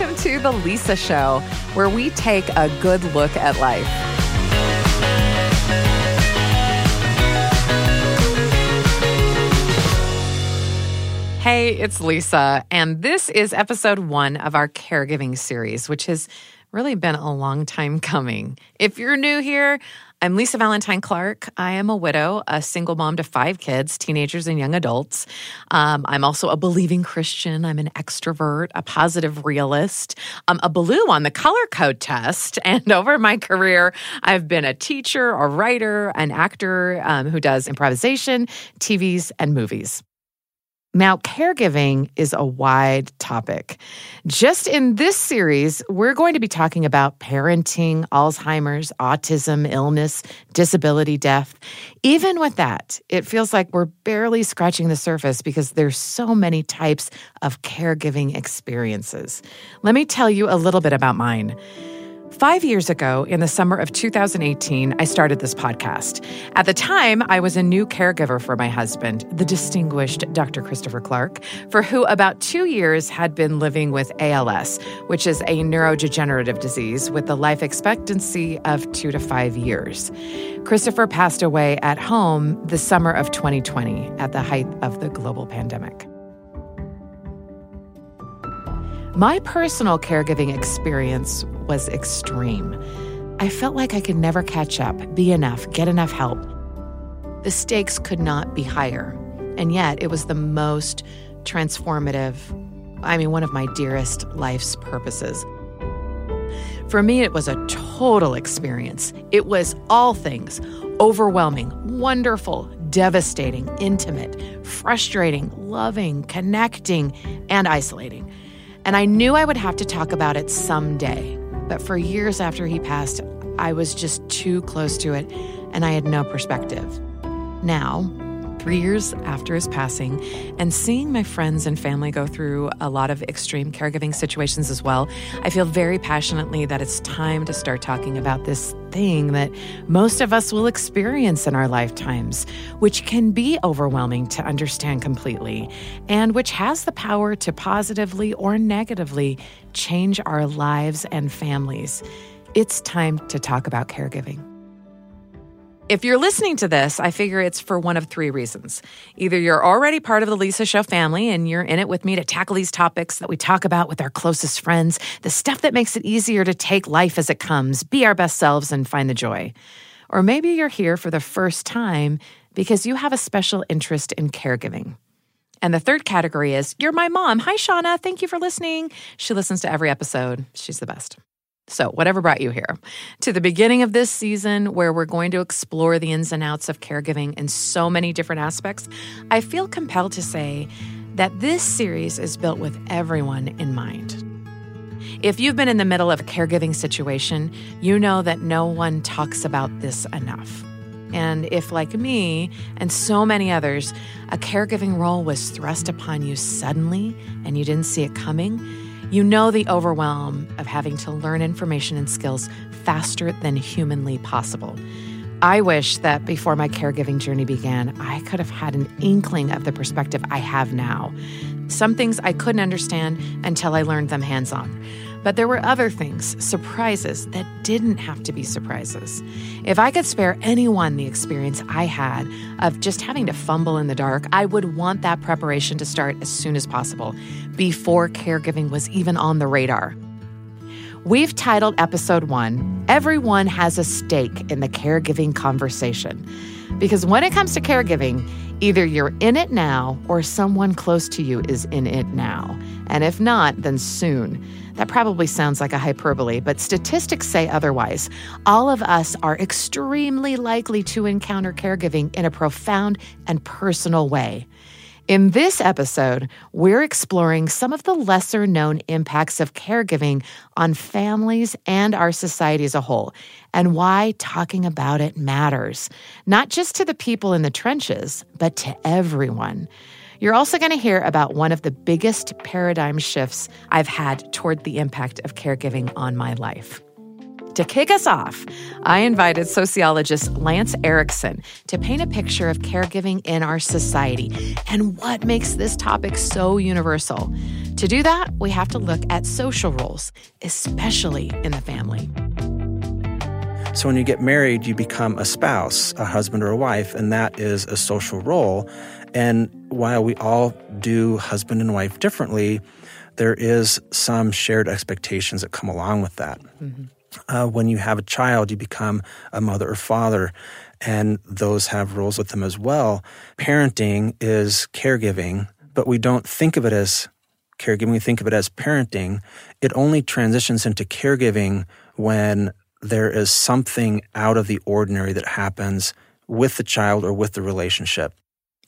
welcome to The Lisa Show, where we take a good look at life. Hey, it's Lisa, and this is episode one of our caregiving series, which has really been a long time coming. If you're new here, I'm Lisa Valentine Clark. I am a widow, a single mom to five kids, teenagers and young adults. Um, I'm also a believing Christian. I'm an extrovert, a positive realist. I'm a blue on the color code test. And over my career, I've been a teacher, a writer, an actor um, who does improvisation, TVs, and movies. Now, caregiving is a wide topic. Just in this series, we're going to be talking about parenting, Alzheimer's, autism, illness, disability, death. Even with that, it feels like we're barely scratching the surface because there's so many types of caregiving experiences. Let me tell you a little bit about mine. Five years ago, in the summer of 2018, I started this podcast. At the time, I was a new caregiver for my husband, the distinguished Dr. Christopher Clark, for who about two years had been living with ALS, which is a neurodegenerative disease with a life expectancy of two to five years. Christopher passed away at home the summer of 2020 at the height of the global pandemic. My personal caregiving experience was extreme. I felt like I could never catch up, be enough, get enough help. The stakes could not be higher. And yet, it was the most transformative, I mean, one of my dearest life's purposes. For me, it was a total experience. It was all things overwhelming, wonderful, devastating, intimate, frustrating, loving, connecting, and isolating. And I knew I would have to talk about it someday. But for years after he passed, I was just too close to it and I had no perspective. Now, three years after his passing, and seeing my friends and family go through a lot of extreme caregiving situations as well, I feel very passionately that it's time to start talking about this thing that most of us will experience in our lifetimes, which can be overwhelming to understand completely, and which has the power to positively or negatively change our lives and families. It's time to talk about caregiving. If you're listening to this, I figure it's for one of three reasons. Either you're already part of the Lisa Show family and you're in it with me to tackle these topics that we talk about with our closest friends, the stuff that makes it easier to take life as it comes, be our best selves, and find the joy. Or maybe you're here for the first time because you have a special interest in caregiving. And the third category is you're my mom. Hi, Shauna. Thank you for listening. She listens to every episode. She's the best. So, whatever brought you here to the beginning of this season, where we're going to explore the ins and outs of caregiving in so many different aspects, I feel compelled to say that this series is built with everyone in mind. If you've been in the middle of a caregiving situation, you know that no one talks about this enough. And if, like me and so many others, a caregiving role was thrust upon you suddenly and you didn't see it coming, you know the overwhelm of having to learn information and skills faster than humanly possible. I wish that before my caregiving journey began, I could have had an inkling of the perspective I have now. Some things I couldn't understand until I learned them hands on. But there were other things, surprises, that didn't have to be surprises. If I could spare anyone the experience I had of just having to fumble in the dark, I would want that preparation to start as soon as possible, before caregiving was even on the radar. We've titled episode one, Everyone Has a Stake in the Caregiving Conversation. Because when it comes to caregiving, either you're in it now or someone close to you is in it now. And if not, then soon. That probably sounds like a hyperbole, but statistics say otherwise. All of us are extremely likely to encounter caregiving in a profound and personal way. In this episode, we're exploring some of the lesser known impacts of caregiving on families and our society as a whole, and why talking about it matters, not just to the people in the trenches, but to everyone. You're also going to hear about one of the biggest paradigm shifts I've had toward the impact of caregiving on my life. To kick us off, I invited sociologist Lance Erickson to paint a picture of caregiving in our society and what makes this topic so universal. To do that, we have to look at social roles, especially in the family. So, when you get married, you become a spouse, a husband or a wife, and that is a social role. And while we all do husband and wife differently, there is some shared expectations that come along with that. Mm-hmm. Uh, when you have a child, you become a mother or father, and those have roles with them as well. Parenting is caregiving, but we don't think of it as caregiving, we think of it as parenting. It only transitions into caregiving when there is something out of the ordinary that happens with the child or with the relationship.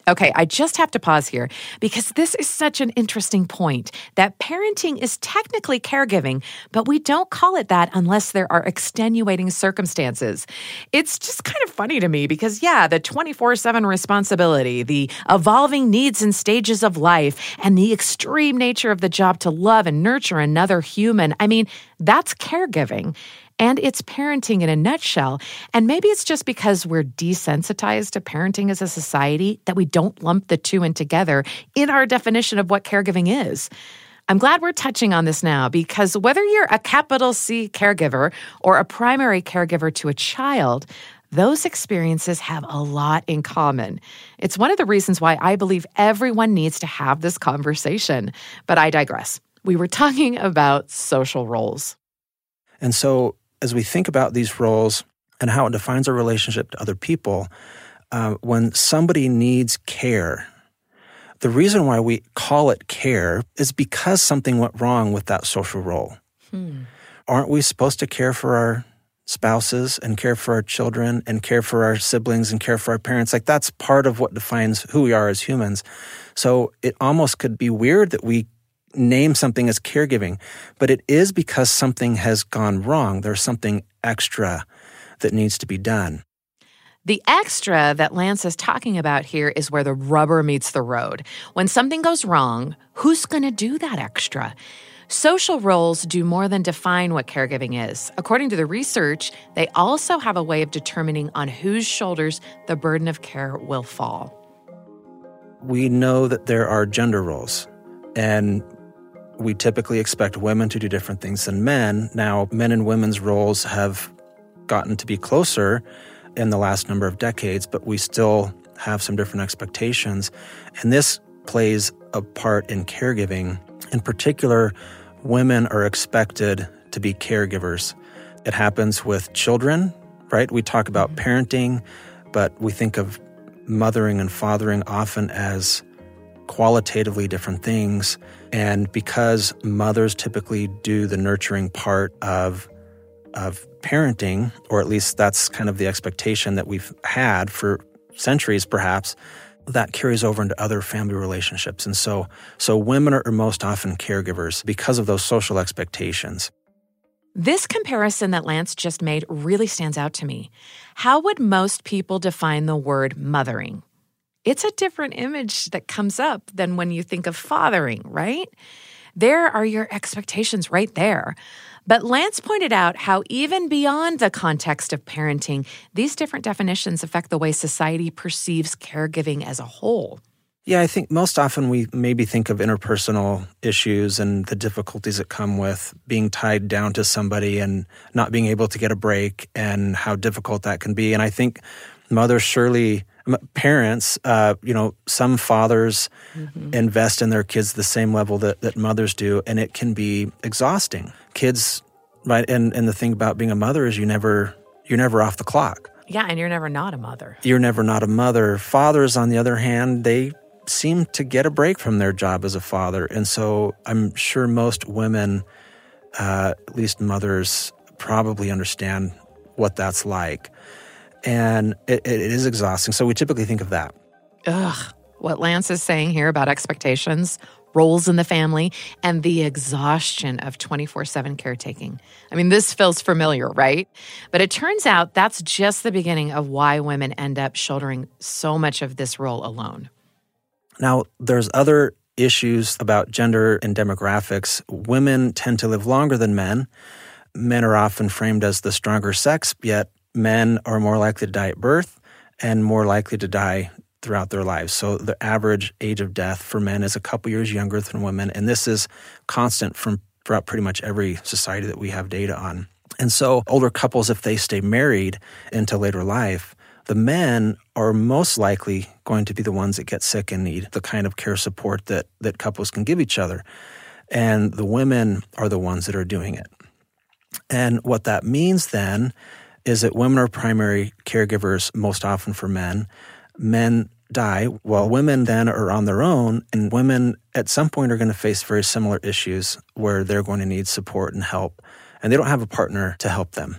Okay, I just have to pause here because this is such an interesting point that parenting is technically caregiving, but we don't call it that unless there are extenuating circumstances. It's just kind of funny to me because, yeah, the 24 7 responsibility, the evolving needs and stages of life, and the extreme nature of the job to love and nurture another human, I mean, that's caregiving and it's parenting in a nutshell. And maybe it's just because we're desensitized to parenting as a society that we don't lump the two in together in our definition of what caregiving is. I'm glad we're touching on this now because whether you're a capital C caregiver or a primary caregiver to a child, those experiences have a lot in common. It's one of the reasons why I believe everyone needs to have this conversation. But I digress. We were talking about social roles. And so as we think about these roles and how it defines our relationship to other people, uh, when somebody needs care, the reason why we call it care is because something went wrong with that social role. Hmm. Aren't we supposed to care for our spouses and care for our children and care for our siblings and care for our parents? Like that's part of what defines who we are as humans. So it almost could be weird that we name something as caregiving, but it is because something has gone wrong. There's something extra that needs to be done. The extra that Lance is talking about here is where the rubber meets the road. When something goes wrong, who's going to do that extra? Social roles do more than define what caregiving is. According to the research, they also have a way of determining on whose shoulders the burden of care will fall. We know that there are gender roles, and we typically expect women to do different things than men. Now, men and women's roles have gotten to be closer in the last number of decades, but we still have some different expectations. And this plays a part in caregiving. In particular, women are expected to be caregivers. It happens with children, right? We talk about mm-hmm. parenting, but we think of mothering and fathering often as qualitatively different things. And because mothers typically do the nurturing part of of parenting, or at least that's kind of the expectation that we've had for centuries, perhaps, that carries over into other family relationships. And so, so women are most often caregivers because of those social expectations. This comparison that Lance just made really stands out to me. How would most people define the word mothering? It's a different image that comes up than when you think of fathering, right? There are your expectations right there. But Lance pointed out how, even beyond the context of parenting, these different definitions affect the way society perceives caregiving as a whole. Yeah, I think most often we maybe think of interpersonal issues and the difficulties that come with being tied down to somebody and not being able to get a break and how difficult that can be. And I think mothers surely parents, uh, you know, some fathers mm-hmm. invest in their kids the same level that, that mothers do, and it can be exhausting. Kids, right? And and the thing about being a mother is you never you're never off the clock. Yeah, and you're never not a mother. You're never not a mother. Fathers, on the other hand, they seem to get a break from their job as a father, and so I'm sure most women, uh, at least mothers, probably understand what that's like and it, it is exhausting. So we typically think of that. Ugh, what Lance is saying here about expectations, roles in the family, and the exhaustion of 24 7 caretaking. I mean, this feels familiar, right? But it turns out that's just the beginning of why women end up shouldering so much of this role alone. Now, there's other issues about gender and demographics. Women tend to live longer than men. Men are often framed as the stronger sex, yet men are more likely to die at birth and more likely to die throughout their lives. So the average age of death for men is a couple years younger than women, and this is constant from throughout pretty much every society that we have data on. And so older couples, if they stay married into later life, the men are most likely going to be the ones that get sick and need the kind of care support that, that couples can give each other. And the women are the ones that are doing it. And what that means then is that women are primary caregivers most often for men. Men die while women then are on their own, and women at some point are going to face very similar issues where they're going to need support and help, and they don't have a partner to help them.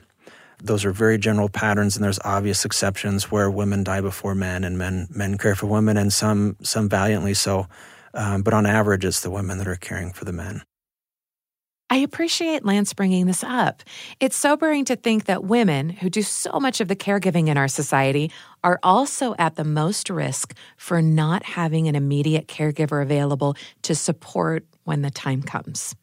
Those are very general patterns, and there's obvious exceptions where women die before men, and men men care for women, and some some valiantly so. Um, but on average, it's the women that are caring for the men. I appreciate Lance bringing this up. It's sobering to think that women, who do so much of the caregiving in our society, are also at the most risk for not having an immediate caregiver available to support when the time comes.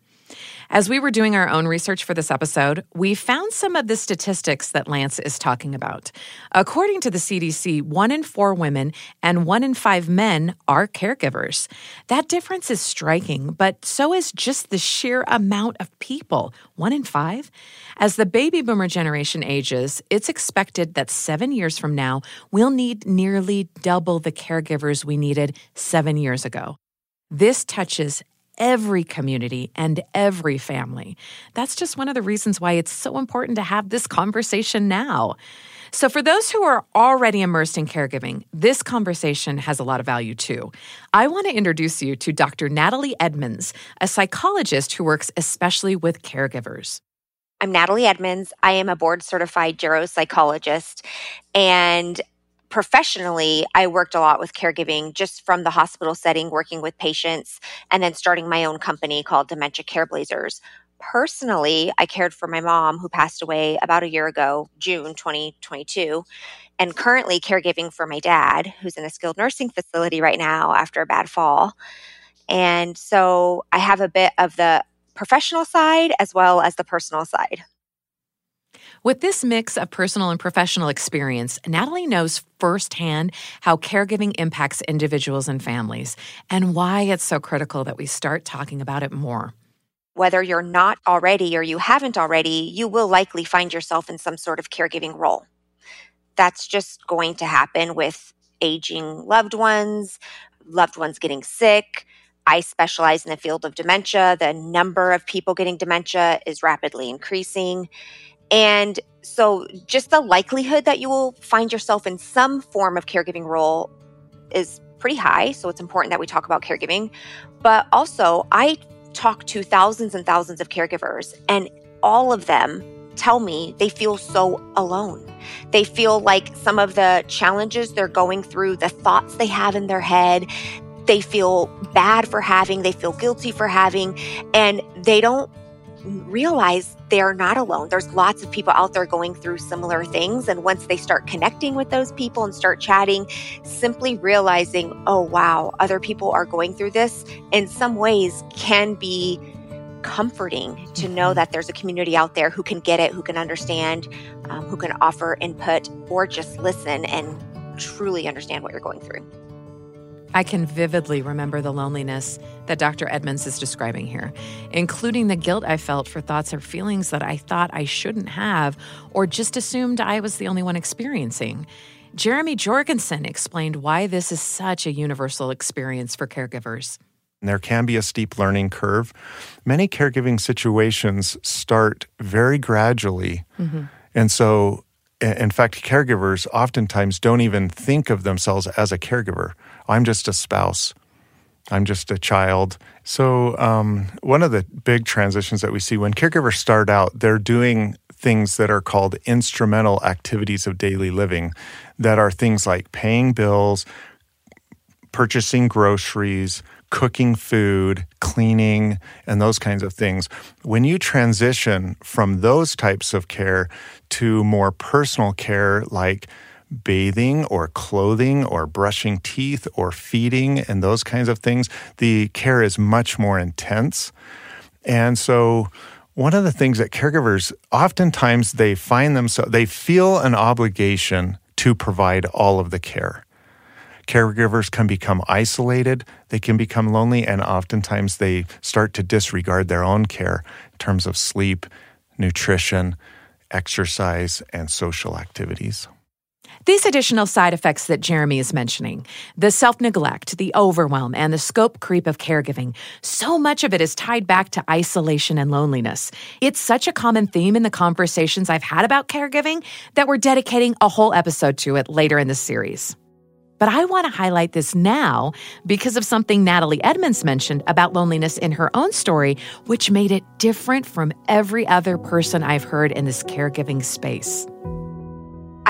As we were doing our own research for this episode, we found some of the statistics that Lance is talking about. According to the CDC, one in four women and one in five men are caregivers. That difference is striking, but so is just the sheer amount of people one in five. As the baby boomer generation ages, it's expected that seven years from now, we'll need nearly double the caregivers we needed seven years ago. This touches every community and every family. That's just one of the reasons why it's so important to have this conversation now. So, for those who are already immersed in caregiving, this conversation has a lot of value too. I want to introduce you to Dr. Natali Edmonds, a psychologist who works especially with caregivers. I'm Natali Edmonds. I am a board certified geropsychologist, and professionally, I worked a lot with caregiving just from the hospital setting, working with patients, and then starting my own company called Dementia Careblazers. Personally, I cared for my mom who passed away about a year ago, June 2022, and currently caregiving for my dad who's in a skilled nursing facility right now after a bad fall. And so I have a bit of the professional side as well as the personal side. With this mix of personal and professional experience, Natali knows firsthand how caregiving impacts individuals and families and why it's so critical that we start talking about it more. Whether you're not already or you haven't already, you will likely find yourself in some sort of caregiving role. That's just going to happen with aging loved ones, loved ones getting sick. I specialize in the field of dementia. The number of people getting dementia is rapidly increasing. And so, just the likelihood that you will find yourself in some form of caregiving role is pretty high. So, it's important that we talk about caregiving. But also, I talk to thousands and thousands of caregivers, and all of them tell me they feel so alone. They feel like some of the challenges they're going through, the thoughts they have in their head, they feel bad for having, they feel guilty for having, and they don't realize they're not alone. There's lots of people out there going through similar things. And once they start connecting with those people and start chatting, simply realizing, oh, wow, other people are going through this in some ways can be comforting to know mm-hmm. that there's a community out there who can get it, who can understand, um, who can offer input, or just listen and truly understand what you're going through. I can vividly remember the loneliness that Dr. Edmonds is describing here, including the guilt I felt for thoughts or feelings that I thought I shouldn't have or just assumed I was the only one experiencing. Jeremy Jorgason explained why this is such a universal experience for caregivers. There can be a steep learning curve. Many caregiving situations start very gradually. Mm-hmm. And so, in fact, caregivers oftentimes don't even think of themselves as a caregiver. I'm just a spouse. I'm just a child. So, um, one of the big transitions that we see when caregivers start out, they're doing things that are called instrumental activities of daily living, that are things like paying bills, purchasing groceries, cooking food, cleaning, and those kinds of things. When you transition from those types of care to more personal care, like bathing or clothing or brushing teeth or feeding and those kinds of things, the care is much more intense. And so, one of the things that caregivers oftentimes they find themselves, they feel an obligation to provide all of the care. caregivers can become isolated, they can become lonely, and oftentimes they start to disregard their own care in terms of sleep, nutrition, exercise, and social activities. These additional side effects that Jeremy is mentioning the self neglect, the overwhelm, and the scope creep of caregiving so much of it is tied back to isolation and loneliness. It's such a common theme in the conversations I've had about caregiving that we're dedicating a whole episode to it later in the series. But I want to highlight this now because of something Natali Edmonds mentioned about loneliness in her own story, which made it different from every other person I've heard in this caregiving space.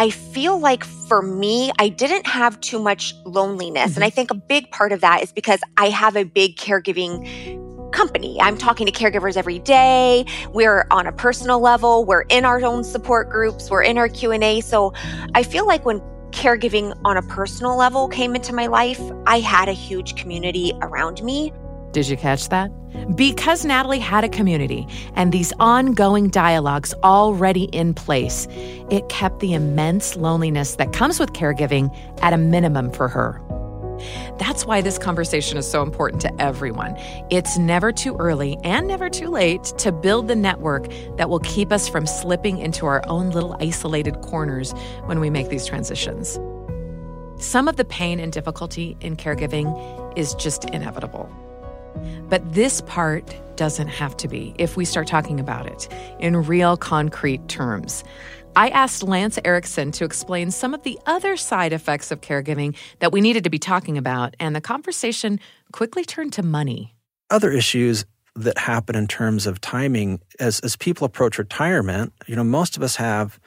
I feel like for me, I didn't have too much loneliness. Mm-hmm. And I think a big part of that is because I have a big caregiving company. I'm talking to caregivers every day. We're on a personal level. We're in our own support groups. We're in our Q&A. So I feel like when caregiving on a personal level came into my life, I had a huge community around me. Did you catch that? Because Natali had a community and these ongoing dialogues already in place, it kept the immense loneliness that comes with caregiving at a minimum for her. That's why this conversation is so important to everyone. It's never too early and never too late to build the network that will keep us from slipping into our own little isolated corners when we make these transitions. Some of the pain and difficulty in caregiving is just inevitable. But this part doesn't have to be if we start talking about it in real concrete terms. I asked Lance Erickson to explain some of the other side effects of caregiving that we needed to be talking about, and the conversation quickly turned to money. Other issues that happen in terms of timing as as people approach retirement, you know, most of us have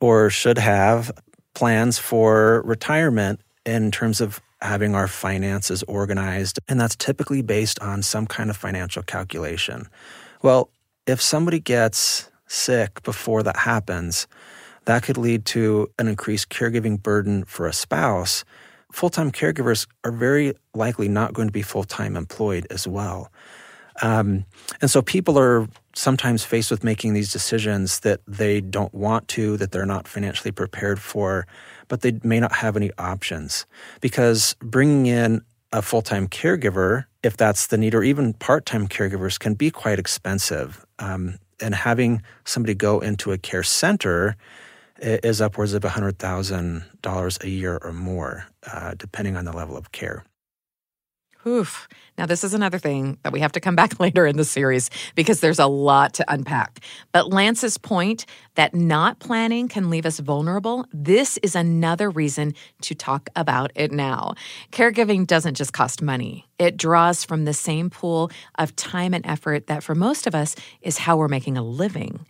or should have plans for retirement in terms of having our finances organized, and that's typically based on some kind of financial calculation. Well, if somebody gets sick before that happens, that could lead to an increased caregiving burden for a spouse. Full time caregivers are very likely not going to be full time employed as well. Um, and so people are sometimes faced with making these decisions that they don't want to, that they're not financially prepared for, but they may not have any options because bringing in a full time caregiver, if that's the need, or even part time caregivers, can be quite expensive. Um, and having somebody go into a care center is upwards of $100,000 a year or more, uh, depending on the level of care. Oof. Now, this is another thing that we have to come back later in the series because there's a lot to unpack. But Lance's point that not planning can leave us vulnerable, this is another reason to talk about it now. Caregiving doesn't just cost money, it draws from the same pool of time and effort that for most of us is how we're making a living.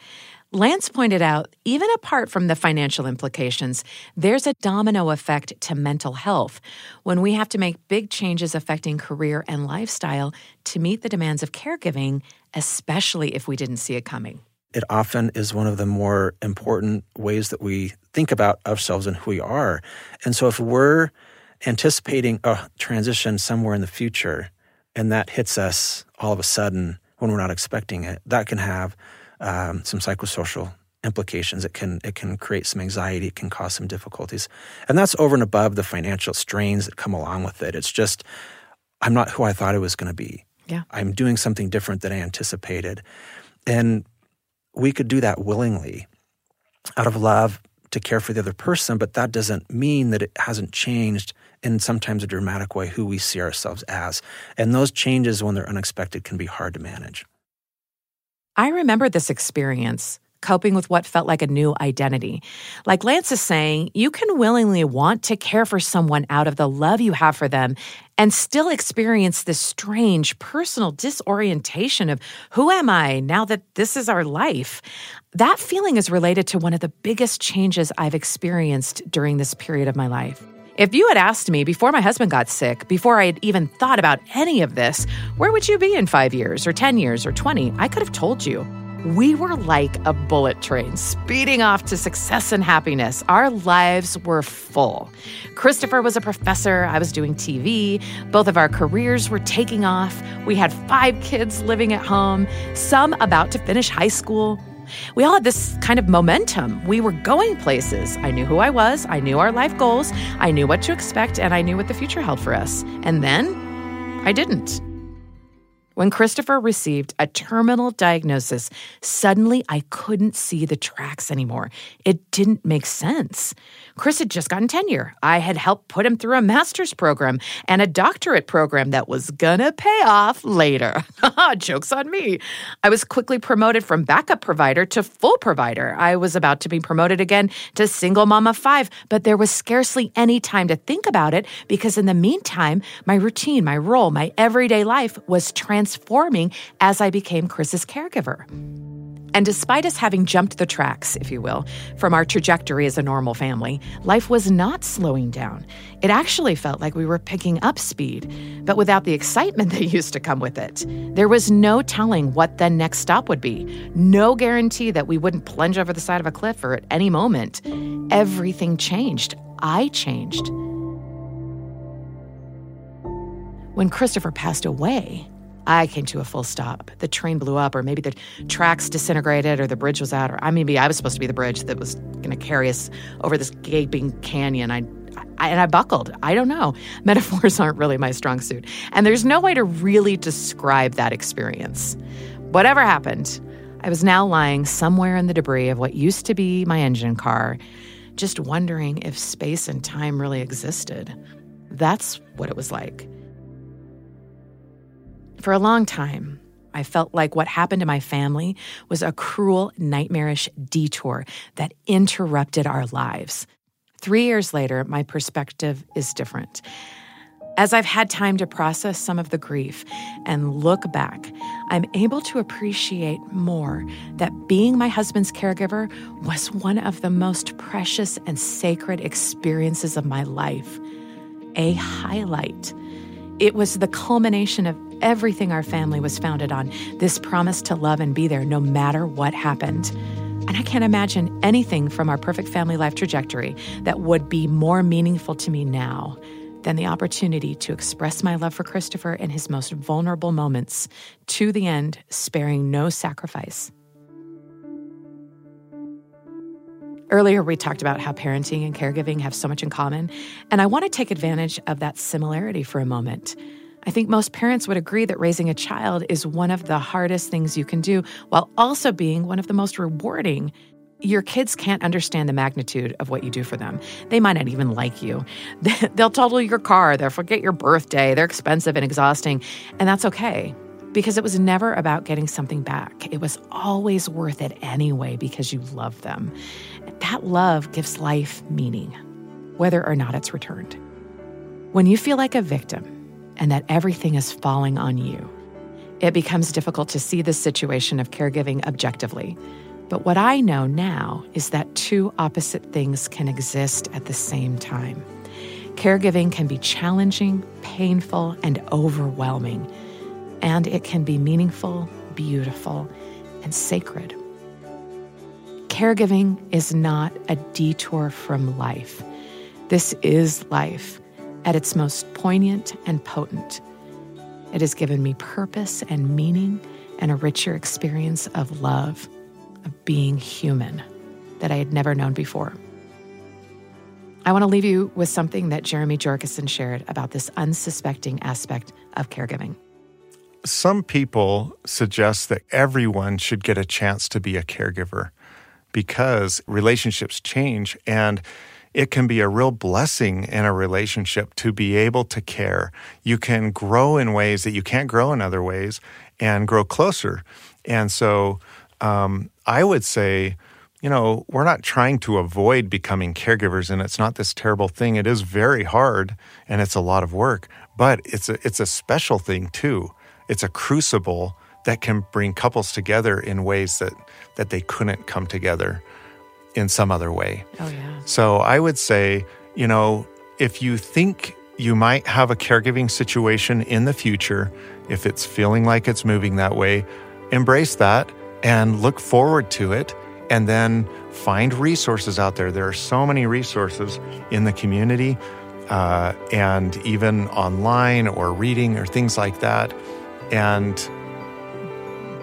Lance pointed out, even apart from the financial implications, there's a domino effect to mental health when we have to make big changes affecting career and lifestyle to meet the demands of caregiving, especially if we didn't see it coming. It often is one of the more important ways that we think about ourselves and who we are. And so if we're anticipating a transition somewhere in the future and that hits us all of a sudden when we're not expecting it, that can have um, some psychosocial implications. It can it can create some anxiety. It can cause some difficulties, and that's over and above the financial strains that come along with it. It's just I'm not who I thought I was going to be. Yeah, I'm doing something different than I anticipated, and we could do that willingly, out of love to care for the other person. But that doesn't mean that it hasn't changed in sometimes a dramatic way who we see ourselves as. And those changes, when they're unexpected, can be hard to manage. I remember this experience coping with what felt like a new identity. Like Lance is saying, you can willingly want to care for someone out of the love you have for them and still experience this strange personal disorientation of who am I now that this is our life? That feeling is related to one of the biggest changes I've experienced during this period of my life. If you had asked me before my husband got sick, before I had even thought about any of this, where would you be in five years or 10 years or 20? I could have told you. We were like a bullet train speeding off to success and happiness. Our lives were full. Christopher was a professor, I was doing TV. Both of our careers were taking off. We had five kids living at home, some about to finish high school. We all had this kind of momentum. We were going places. I knew who I was, I knew our life goals, I knew what to expect, and I knew what the future held for us. And then I didn't. When Christopher received a terminal diagnosis, suddenly I couldn't see the tracks anymore. It didn't make sense. Chris had just gotten tenure. I had helped put him through a master's program and a doctorate program that was gonna pay off later. Joke's on me. I was quickly promoted from backup provider to full provider. I was about to be promoted again to single of five, but there was scarcely any time to think about it because in the meantime, my routine, my role, my everyday life was transforming as I became Chris's caregiver. And despite us having jumped the tracks, if you will, from our trajectory as a normal family, life was not slowing down. It actually felt like we were picking up speed, but without the excitement that used to come with it. There was no telling what the next stop would be, no guarantee that we wouldn't plunge over the side of a cliff or at any moment. Everything changed. I changed. When Christopher passed away, I came to a full stop. The train blew up, or maybe the tracks disintegrated, or the bridge was out, or I maybe I was supposed to be the bridge that was going to carry us over this gaping canyon. I, I, and I buckled. I don't know. Metaphors aren't really my strong suit, and there's no way to really describe that experience. Whatever happened, I was now lying somewhere in the debris of what used to be my engine car, just wondering if space and time really existed. That's what it was like. For a long time, I felt like what happened to my family was a cruel, nightmarish detour that interrupted our lives. Three years later, my perspective is different. As I've had time to process some of the grief and look back, I'm able to appreciate more that being my husband's caregiver was one of the most precious and sacred experiences of my life. A highlight. It was the culmination of everything our family was founded on this promise to love and be there no matter what happened. And I can't imagine anything from our perfect family life trajectory that would be more meaningful to me now than the opportunity to express my love for Christopher in his most vulnerable moments to the end, sparing no sacrifice. Earlier, we talked about how parenting and caregiving have so much in common, and I want to take advantage of that similarity for a moment. I think most parents would agree that raising a child is one of the hardest things you can do while also being one of the most rewarding. Your kids can't understand the magnitude of what you do for them. They might not even like you. They'll total your car, they'll forget your birthday, they're expensive and exhausting, and that's okay because it was never about getting something back. It was always worth it anyway because you love them. That love gives life meaning, whether or not it's returned. When you feel like a victim, and that everything is falling on you. It becomes difficult to see the situation of caregiving objectively. But what I know now is that two opposite things can exist at the same time. Caregiving can be challenging, painful, and overwhelming, and it can be meaningful, beautiful, and sacred. Caregiving is not a detour from life. This is life at its most poignant and potent. It has given me purpose and meaning and a richer experience of love, of being human that I had never known before. I want to leave you with something that Jeremy Jorgason shared about this unsuspecting aspect of caregiving. Some people suggest that everyone should get a chance to be a caregiver because relationships change and it can be a real blessing in a relationship to be able to care. You can grow in ways that you can't grow in other ways and grow closer. And so um, I would say, you know, we're not trying to avoid becoming caregivers, and it's not this terrible thing. It is very hard and it's a lot of work, but it's a, it's a special thing too. It's a crucible that can bring couples together in ways that, that they couldn't come together in some other way. Oh, yeah. So I would say, you know, if you think you might have a caregiving situation in the future, if it's feeling like it's moving that way, embrace that and look forward to it. And then find resources out there. There are so many resources in the community uh, and even online or reading or things like that. And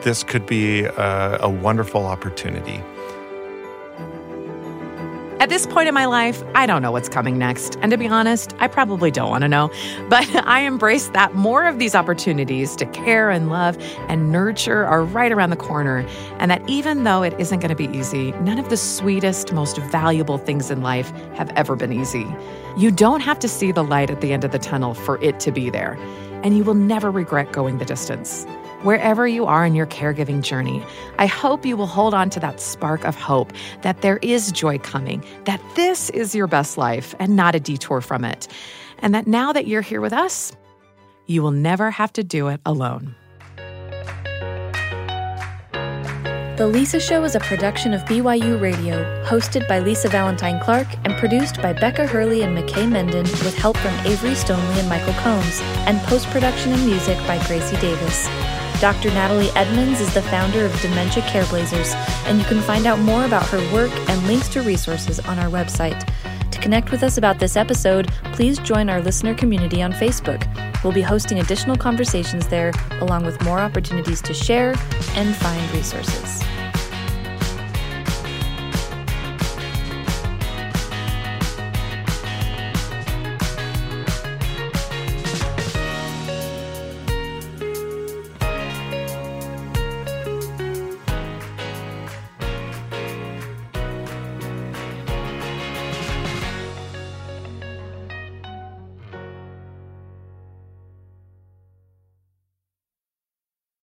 this could be a, a wonderful opportunity. At this point in my life, I don't know what's coming next. And to be honest, I probably don't want to know. But I embrace that more of these opportunities to care and love and nurture are right around the corner. And that even though it isn't going to be easy, none of the sweetest, most valuable things in life have ever been easy. You don't have to see the light at the end of the tunnel for it to be there. And you will never regret going the distance. Wherever you are in your caregiving journey, I hope you will hold on to that spark of hope that there is joy coming, that this is your best life and not a detour from it. And that now that you're here with us, you will never have to do it alone. The Lisa Show is a production of BYU Radio, hosted by Lisa Valentine Clark and produced by Becca Hurley and McKay Menden with help from Avery Stoneley and Michael Combs, and post production and music by Gracie Davis. Dr. Natali Edmonds is the founder of Dementia Careblazers, and you can find out more about her work and links to resources on our website. To connect with us about this episode, please join our listener community on Facebook. We'll be hosting additional conversations there, along with more opportunities to share and find resources.